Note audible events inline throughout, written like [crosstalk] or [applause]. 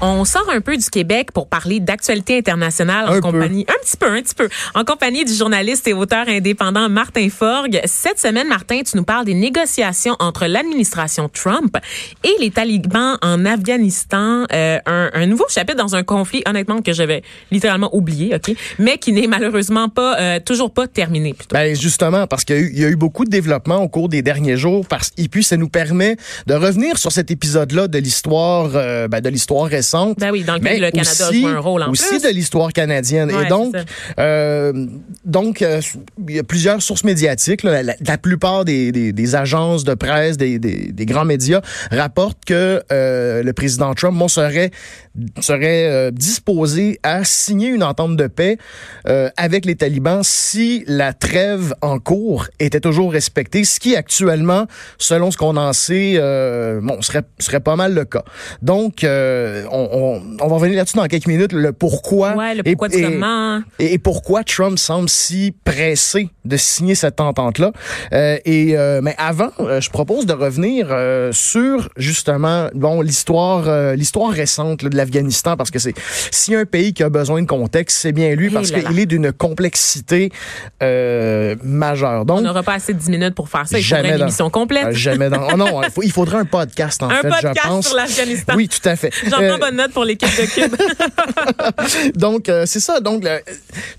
On sort un peu du Québec pour parler d'actualité internationale en compagnie, un petit peu, un petit peu, en compagnie du journaliste et auteur indépendant Martin Forgue. Cette semaine, Martin, tu nous parles des négociations entre l'administration Trump et les talibans en Afghanistan. Euh, un, un, nouveau chapitre dans un conflit, honnêtement, que j'avais littéralement oublié, OK, mais qui n'est malheureusement pas, euh, toujours pas terminé. Plutôt. Ben justement, parce qu'il y, y, a eu beaucoup de développement au cours des derniers jours, parce, et puis ça nous permet de revenir sur cet épisode-là de l'histoire, euh, ben, de l'histoire récente. Ben oui, dans lequel le Canada aussi, joue un rôle en aussi plus. de l'histoire canadienne. Ouais, et donc, euh, donc euh, il y a plusieurs sources médiatiques. Là, la, la, plupart des, des, des, agences de presse, des, grands médias rapportent que euh, le président Trump bon, serait serait disposé à signer une entente de paix avec les talibans si la trêve en cours était toujours respectée, ce qui actuellement, selon ce qu'on en sait, bon, serait, serait pas mal le cas. Donc, on, on, on, va revenir là-dessus dans quelques minutes, le pourquoi, ouais, le pourquoi et, et, et, pourquoi Trump semble si pressé de signer cette entente-là. Euh, et mais avant, je propose de revenir sur justement bon l'histoire l'histoire récente là, de la l'Afghanistan parce que c'est si un pays qui a besoin de contexte, c'est bien lui parce qu'il est d'une complexité euh, majeure. Donc, on n'aura pas assez de 10 minutes pour faire ça. Il faudrait une émission complète. Euh, jamais dans. Oh non, il, faut, il, faudrait un podcast en [laughs] un fait, podcast je pense. sur l'Afghanistan. Oui, tout à fait. J'en bonne note pour l'équipe de Cube. [laughs] donc euh, c'est ça. Donc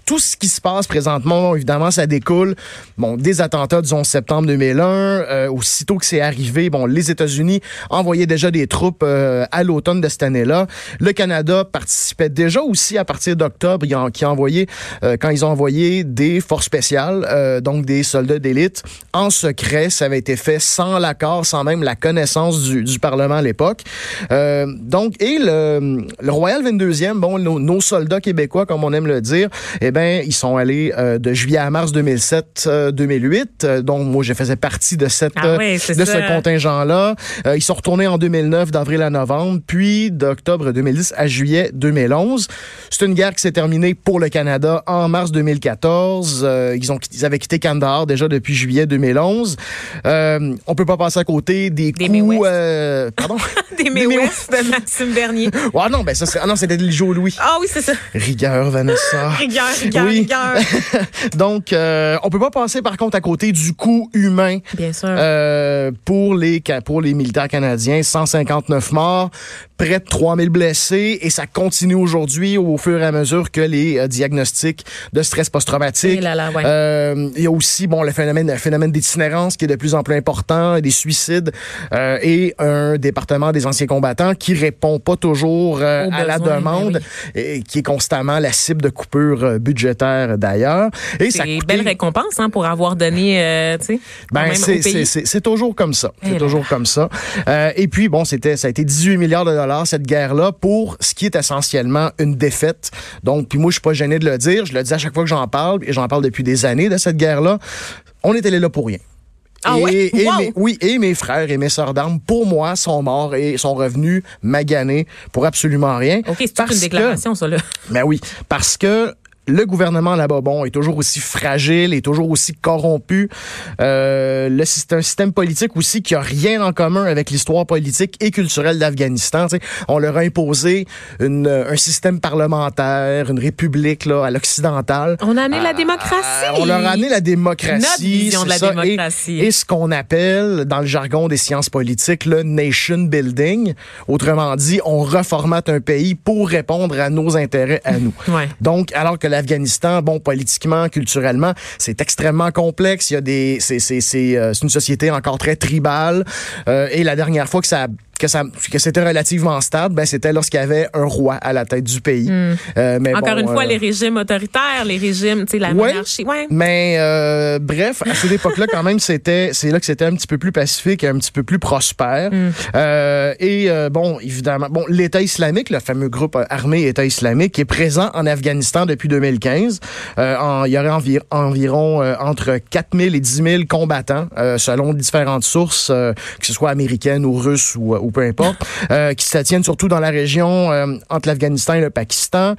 tout ce qui se passe présentement, évidemment, ça découle bon des attentats du 11 septembre 2001. Euh, aussitôt que c'est arrivé, bon les États-Unis envoyaient déjà des troupes euh, à l'automne de cette année-là. Le Canada participait déjà aussi à partir d'octobre, qui a quand ils ont envoyé des forces spéciales, donc des soldats d'élite en secret. Ça avait été fait sans l'accord, sans même la connaissance du, du Parlement à l'époque. Donc et le, le Royal 22e, bon nos, nos, soldats québécois comme on aime le dire, eh ben ils sont allés euh, de juillet à mars 2007 2008. donc moi je faisais partie de cette ah oui, de ça. ce contingent là. ils sont retournés en 2009 d'avril à novembre, puis d'octobre 2010 à juillet 2011. C'est une guerre qui s'est terminée pour le Canada en mars 2014. Euh, ils, ont, ils avaient quitté Kandahar déjà depuis juillet 2011. Euh, on peut pas passer à côté des, des coups... Euh, pardon? [laughs] des Méouest de Maxime Bernier. Ah [laughs] non, ben ça serait, ah non, c'était le Joe Louis. Ah oui, c'est ça. Rigueur, Vanessa. [laughs] rigueur, rigueur, oui. rigueur. [laughs] Donc, euh, on peut pas passer par contre à côté du coût humain. Bien sûr. Euh, pour les pour les militaires canadiens, 159 morts, près de 3000 blessés et ça continue aujourd'hui au fur et à mesure que les euh, diagnostics de stress post-traumatique. Là là, ouais. euh, il y a aussi bon le phénomène le phénomène d'itinérance qui est de plus en plus important, des suicides euh, et un département des anciens combattants qui répond pas toujours euh, à la demande oui. et qui est constamment la cible de coupures budgétaires d'ailleurs. Et ça coûté... belle récompense hein, pour avoir donné euh, tu sais ben c'est toujours comme ça. C'est toujours comme ça. Euh, et puis bon, c'était ça a été 18 milliards de dollars cette guerre-là pour ce qui est essentiellement une défaite. Donc, puis moi, je suis pas gêné de le dire. Je le dis à chaque fois que j'en parle, et j'en parle depuis des années de cette guerre-là. On est allé là pour rien. Ah et, ouais? et wow. mes, oui, et mes frères et mes sœurs d'armes, pour moi, sont morts et sont revenus maganés pour absolument rien. OK, c'est une déclaration, que, ça, là. Ben oui, parce que le gouvernement là-bas, bon, est toujours aussi fragile, est toujours aussi corrompu. Euh, le, c'est un système politique aussi qui a rien en commun avec l'histoire politique et culturelle d'Afghanistan. On leur a imposé une, un système parlementaire, une république là, à l'occidentale. On a amené la démocratie. on leur a amené la démocratie. Notre vision de la ça, démocratie. Et, et ce qu'on appelle, dans le jargon des sciences politiques, le nation building. Autrement dit, on reformate un pays pour répondre à nos intérêts à nous. Ouais. Donc, alors que l'Afghanistan, bon, politiquement, culturellement, c'est extrêmement complexe. Il y a des, c'est, c'est, c'est, euh, une société encore très tribale. Euh, et la dernière fois que ça que ça que c'était relativement stable, ben c'était lorsqu'il y avait un roi à la tête du pays. Mm. Euh, mais Encore bon, une fois, les régimes autoritaires, les régimes, tu sais, la ouais, monarchie. Ouais. Mais euh, bref, à cette époque-là, quand même, c'était c'est là que c'était un petit peu plus pacifique, et un petit peu plus prospère. Mm. Euh, et bon, évidemment, bon, l'État islamique, le fameux groupe armé État islamique, qui est présent en Afghanistan depuis 2015. En, il y aurait envir, environ entre 4000 et 10 000 combattants, selon différentes sources, que ce soit américaines ou russes ou ou peu importe, [laughs] qui se tiennent surtout dans la région entre l'Afghanistan et le Pakistan.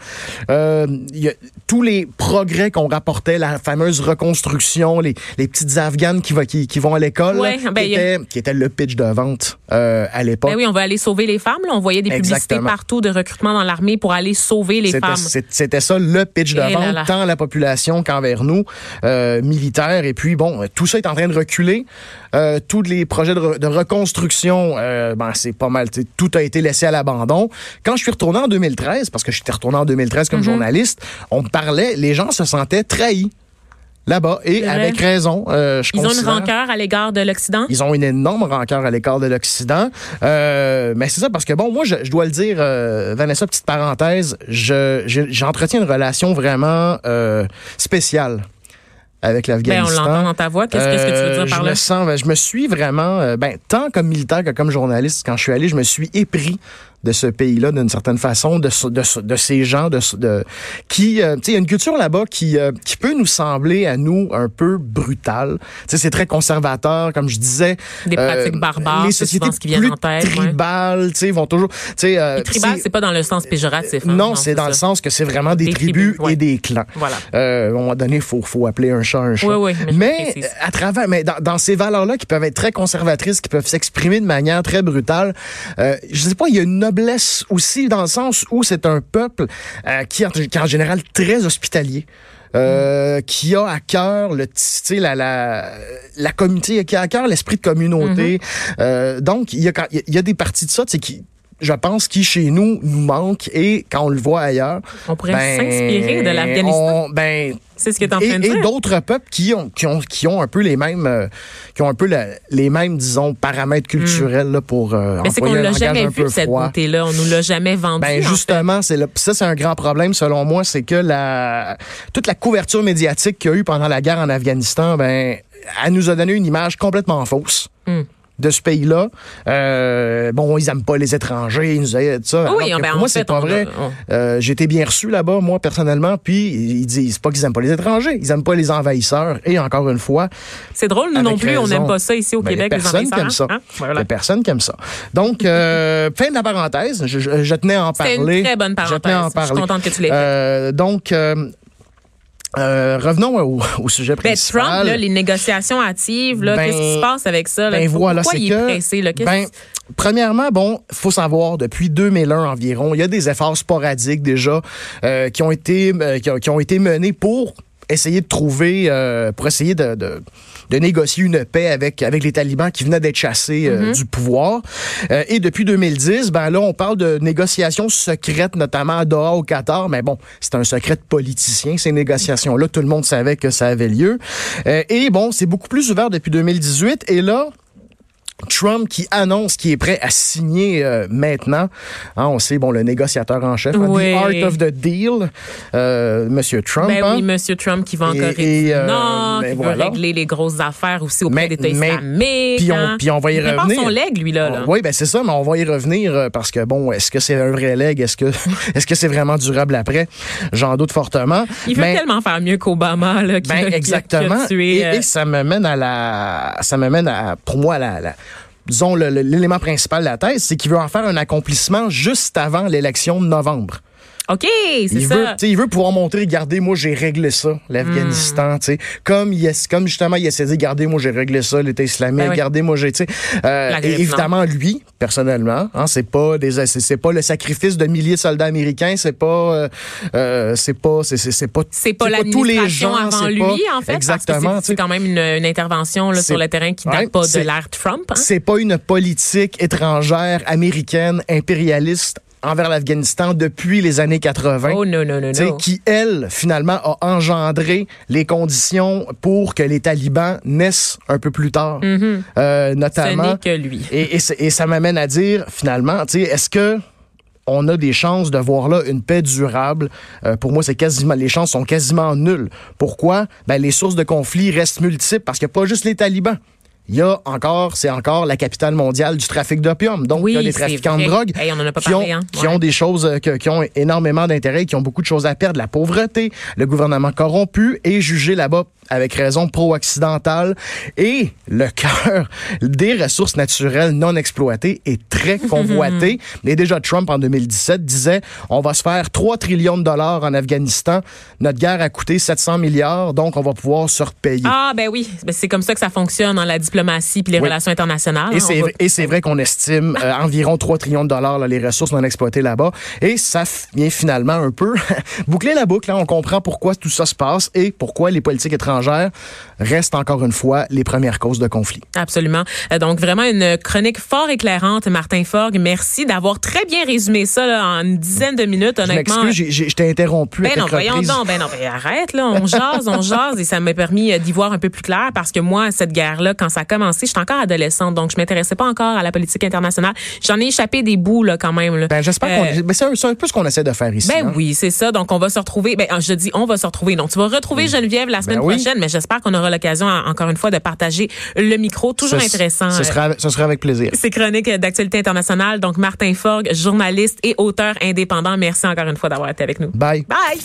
Y a, tous les progrès qu'on rapportait, la fameuse reconstruction, les, les petites Afghanes qui, va, qui, qui vont à l'école, ben, qui, était, le pitch de vente à l'époque. Ben oui, on va aller sauver les femmes. Là. On voyait des publicités partout de recrutement dans l'armée pour aller sauver les femmes. C'était ça le pitch de vente, tant à la population qu'envers nous, euh, militaires. Et puis, bon, tout ça est en train de reculer. Euh, tous les projets de, reconstruction, euh, ben, c'est pas mal. Tout a été laissé à l'abandon. Quand je suis retourné en 2013, parce que j'étais retourné en 2013 comme mm-hmm. journaliste, on me parlait, les gens se sentaient trahis là-bas et avec raison. Euh, je Ils ont une rancœur à l'égard de l'Occident? Ils ont une énorme rancœur à l'égard de l'Occident. Euh, mais c'est ça parce que bon, moi, je, dois le dire, euh, Vanessa, petite parenthèse, je, j'entretiens une relation vraiment spéciale avec l'Afghanistan. Ben, on l'entend dans ta voix. Qu'est-ce, que tu veux dire par je là? Me sens, ben, je me suis vraiment, ben, tant comme militaire que comme journaliste, quand je suis allé, je me suis épris de ce pays-là d'une certaine façon, de, de, de ces gens, de, de qui, euh, tu sais, il y a une culture là-bas qui, euh, qui peut nous sembler à nous un peu brutale. Tu sais, c'est très conservateur, comme je disais. Des pratiques euh, barbares, les sociétés qui viennent en tête, tribales, tu sais, vont toujours, tu sais. Tribal, c'est pas dans le sens péjoratif. Hein, non, c'est dans le sens que c'est vraiment des, tribus, et des clans. Voilà. Euh, à un moment donné, faut, faut appeler un chat un chat. Oui, oui, mais, mais à travers, mais dans, dans ces valeurs-là qui peuvent être très conservatrices, qui peuvent s'exprimer de manière très brutale, je sais pas, il y a une noblesse aussi dans le sens où c'est un peuple euh, qui, est en général très hospitalier. Euh, qui a à cœur le la la la communauté qui a à cœur l'esprit de communauté mm-hmm. euh, donc il y a il y a des parties de ça qui je pense, qui chez nous nous manque et quand on le voit ailleurs. On pourrait ben, s'inspirer de l'Afghanistan. Ben, c'est ce que tu en train de dire. Et d'autres peuples qui ont, qui, ont, qui ont un peu les mêmes, euh, qui ont un peu les mêmes, disons, paramètres culturels là, pour euh, Mais c'est qu'on l'a jamais vu, cette beauté-là. On nous l'a jamais vendu. Ben, justement, c'est ça, c'est un grand problème, selon moi, c'est que la, toute la couverture médiatique qu'il y a eu pendant la guerre en Afghanistan, ben, elle nous a donné une image complètement fausse. Hmm de ce pays-là. Euh, bon, ils aiment pas les étrangers, ils nous ça. Oui, ben, pour moi, c'est pas vrai. Euh, j'ai été bien reçu là-bas, moi, personnellement, puis ils disent pas qu'ils aiment pas les étrangers, ils aiment pas les envahisseurs. Et encore une fois... C'est drôle, nous non plus, on n'aime pas ça ici au ben, Québec, les envahisseurs. Qui aiment ça. Hein? Voilà. personne qui aime ça. Donc, euh, [laughs] fin de la parenthèse, je, tenais à en parler. C'est une très bonne parenthèse. Je tenais à en parler. Je suis contente que tu l'aies euh, Donc... Euh, revenons au, sujet ben, principal. Trump, là, les négociations hâtives, là, qu'est-ce qui se ben, passe avec ça? Là? Ben, voilà, Pourquoi il est pressé? Là? Ben, premièrement, bon, faut savoir, depuis 2001 environ, il y a des efforts sporadiques déjà euh, qui ont été euh, qui, ont, été menés pour essayer de trouver, euh, pour essayer de, de, de, négocier une paix avec, avec les talibans qui venaient d'être chassés euh, mm-hmm. du pouvoir. Euh, et depuis 2010, ben là, on parle de négociations secrètes, notamment à Doha, au Qatar. Mais bon, c'est un secret de politicien, ces négociations-là. Tout le monde savait que ça avait lieu. et bon, c'est beaucoup plus ouvert depuis 2018. Et là, Trump qui annonce qu'il est prêt à signer euh, maintenant. Hein, on sait, bon, le négociateur en chef, hein, the art of the deal, euh, Monsieur Trump. Ben oui, hein. Monsieur Trump qui va encore et, euh, non, ben qui veut régler les grosses affaires aussi auprès d'États islamiques. Puis on, puis on va y il revenir. son leg, lui, là. oui, ben c'est ça, mais on va y revenir euh, parce que, bon, est-ce que c'est un vrai leg? Est-ce que [laughs] est-ce que c'est vraiment durable après? J'en doute fortement. Il veut tellement faire mieux qu'Obama, là, qui, ben, exactement. et, et, ça me mène à la... Ça me mène à, pour moi, à la, la disons, l'élément principal de la thèse, c'est qu'il veut en faire un accomplissement juste avant l'élection de novembre. OK, c'est ça. Veut, il veut pouvoir montrer, regardez, moi, j'ai réglé ça, l'Afghanistan, hmm. Comme, il comme justement, il essaie de regardez, moi, j'ai réglé ça, l'État islamique, ben regardez, moi, j'ai, tu sais. Euh, évidemment, lui, personnellement, hein, c'est pas des, c'est pas le sacrifice de milliers de soldats américains, c'est pas, euh, euh c'est pas, c'est pas, c'est pas, pas tous les gens avant lui, en fait. Exactement. C'est quand même une, une intervention là, sur le terrain qui date pas de l'ère Trump. Hein? C'est pas une politique étrangère américaine impérialiste envers l'Afghanistan depuis les années 80. Oh non, non, non, non. Qui, elle, finalement, a engendré les conditions pour que les talibans naissent un peu plus tard. Mm-hmm. euh, notamment. Ce que lui. Et, et, ça m'amène à dire, finalement, est-ce que on a des chances de voir là une paix durable? Euh, pour moi, c'est quasiment les chances sont quasiment nulles. Pourquoi? Ben les sources de conflit restent multiples parce qu'il n'y a pas juste les talibans il y a encore, c'est encore la capitale mondiale du trafic d'opium. Donc, il y a des trafiquants de drogue qui, ont, hein. qui ont des choses, euh, qui ont énormément d'intérêt, qui ont beaucoup de choses à perdre. La pauvreté, le gouvernement corrompu et jugé là-bas avec raison pro-occidentale et le cœur [laughs] des ressources naturelles non exploitées est très [laughs] convoité. Et déjà Trump en 2017 disait on va se faire 3 trillions de dollars en Afghanistan. Notre guerre a coûté 700 milliards, donc on va pouvoir se repayer. Ah ben oui, ben, c'est comme ça que ça fonctionne dans la diplomatie puis les relations internationales. Et c'est et c'est vrai qu'on estime [laughs] euh, environ 3 trillions de dollars là, les ressources non exploitées là-bas et ça vient finalement un peu boucler la boucle. Hein. On comprend pourquoi tout ça se passe et pourquoi les politiques étrangères étrangères restent encore une fois les premières causes de conflit. Absolument. Euh, donc vraiment une chronique fort éclairante, Martin Forgue. Merci d'avoir très bien résumé ça là, en une dizaine de minutes. Honnêtement, je je t'ai interrompu. Ben non, voyons donc, ben non, ben arrête là, on jase, on jase et ça m'a permis euh, d'y voir un peu plus clair parce que moi cette guerre là, quand ça a commencé, j'étais encore adolescente, donc je m'intéressais pas encore à la politique internationale. J'en ai échappé des bouts là quand même. Là. Ben j'espère qu'on, ben, c'est un, peu ce qu'on essaie de faire ici. Ben hein. oui, c'est ça. Donc on va se retrouver. Ben je dis on va se retrouver. Donc tu vas retrouver. Geneviève la semaine ben prochaine, mais j'espère qu'on aura l'occasion encore une fois de partager le micro. Toujours intéressant. Ce sera, ce sera avec plaisir. C'est chronique d'actualité internationale. Donc Martin Forgue, journaliste et auteur indépendant. Merci encore une fois d'avoir été avec nous. Bye. Bye.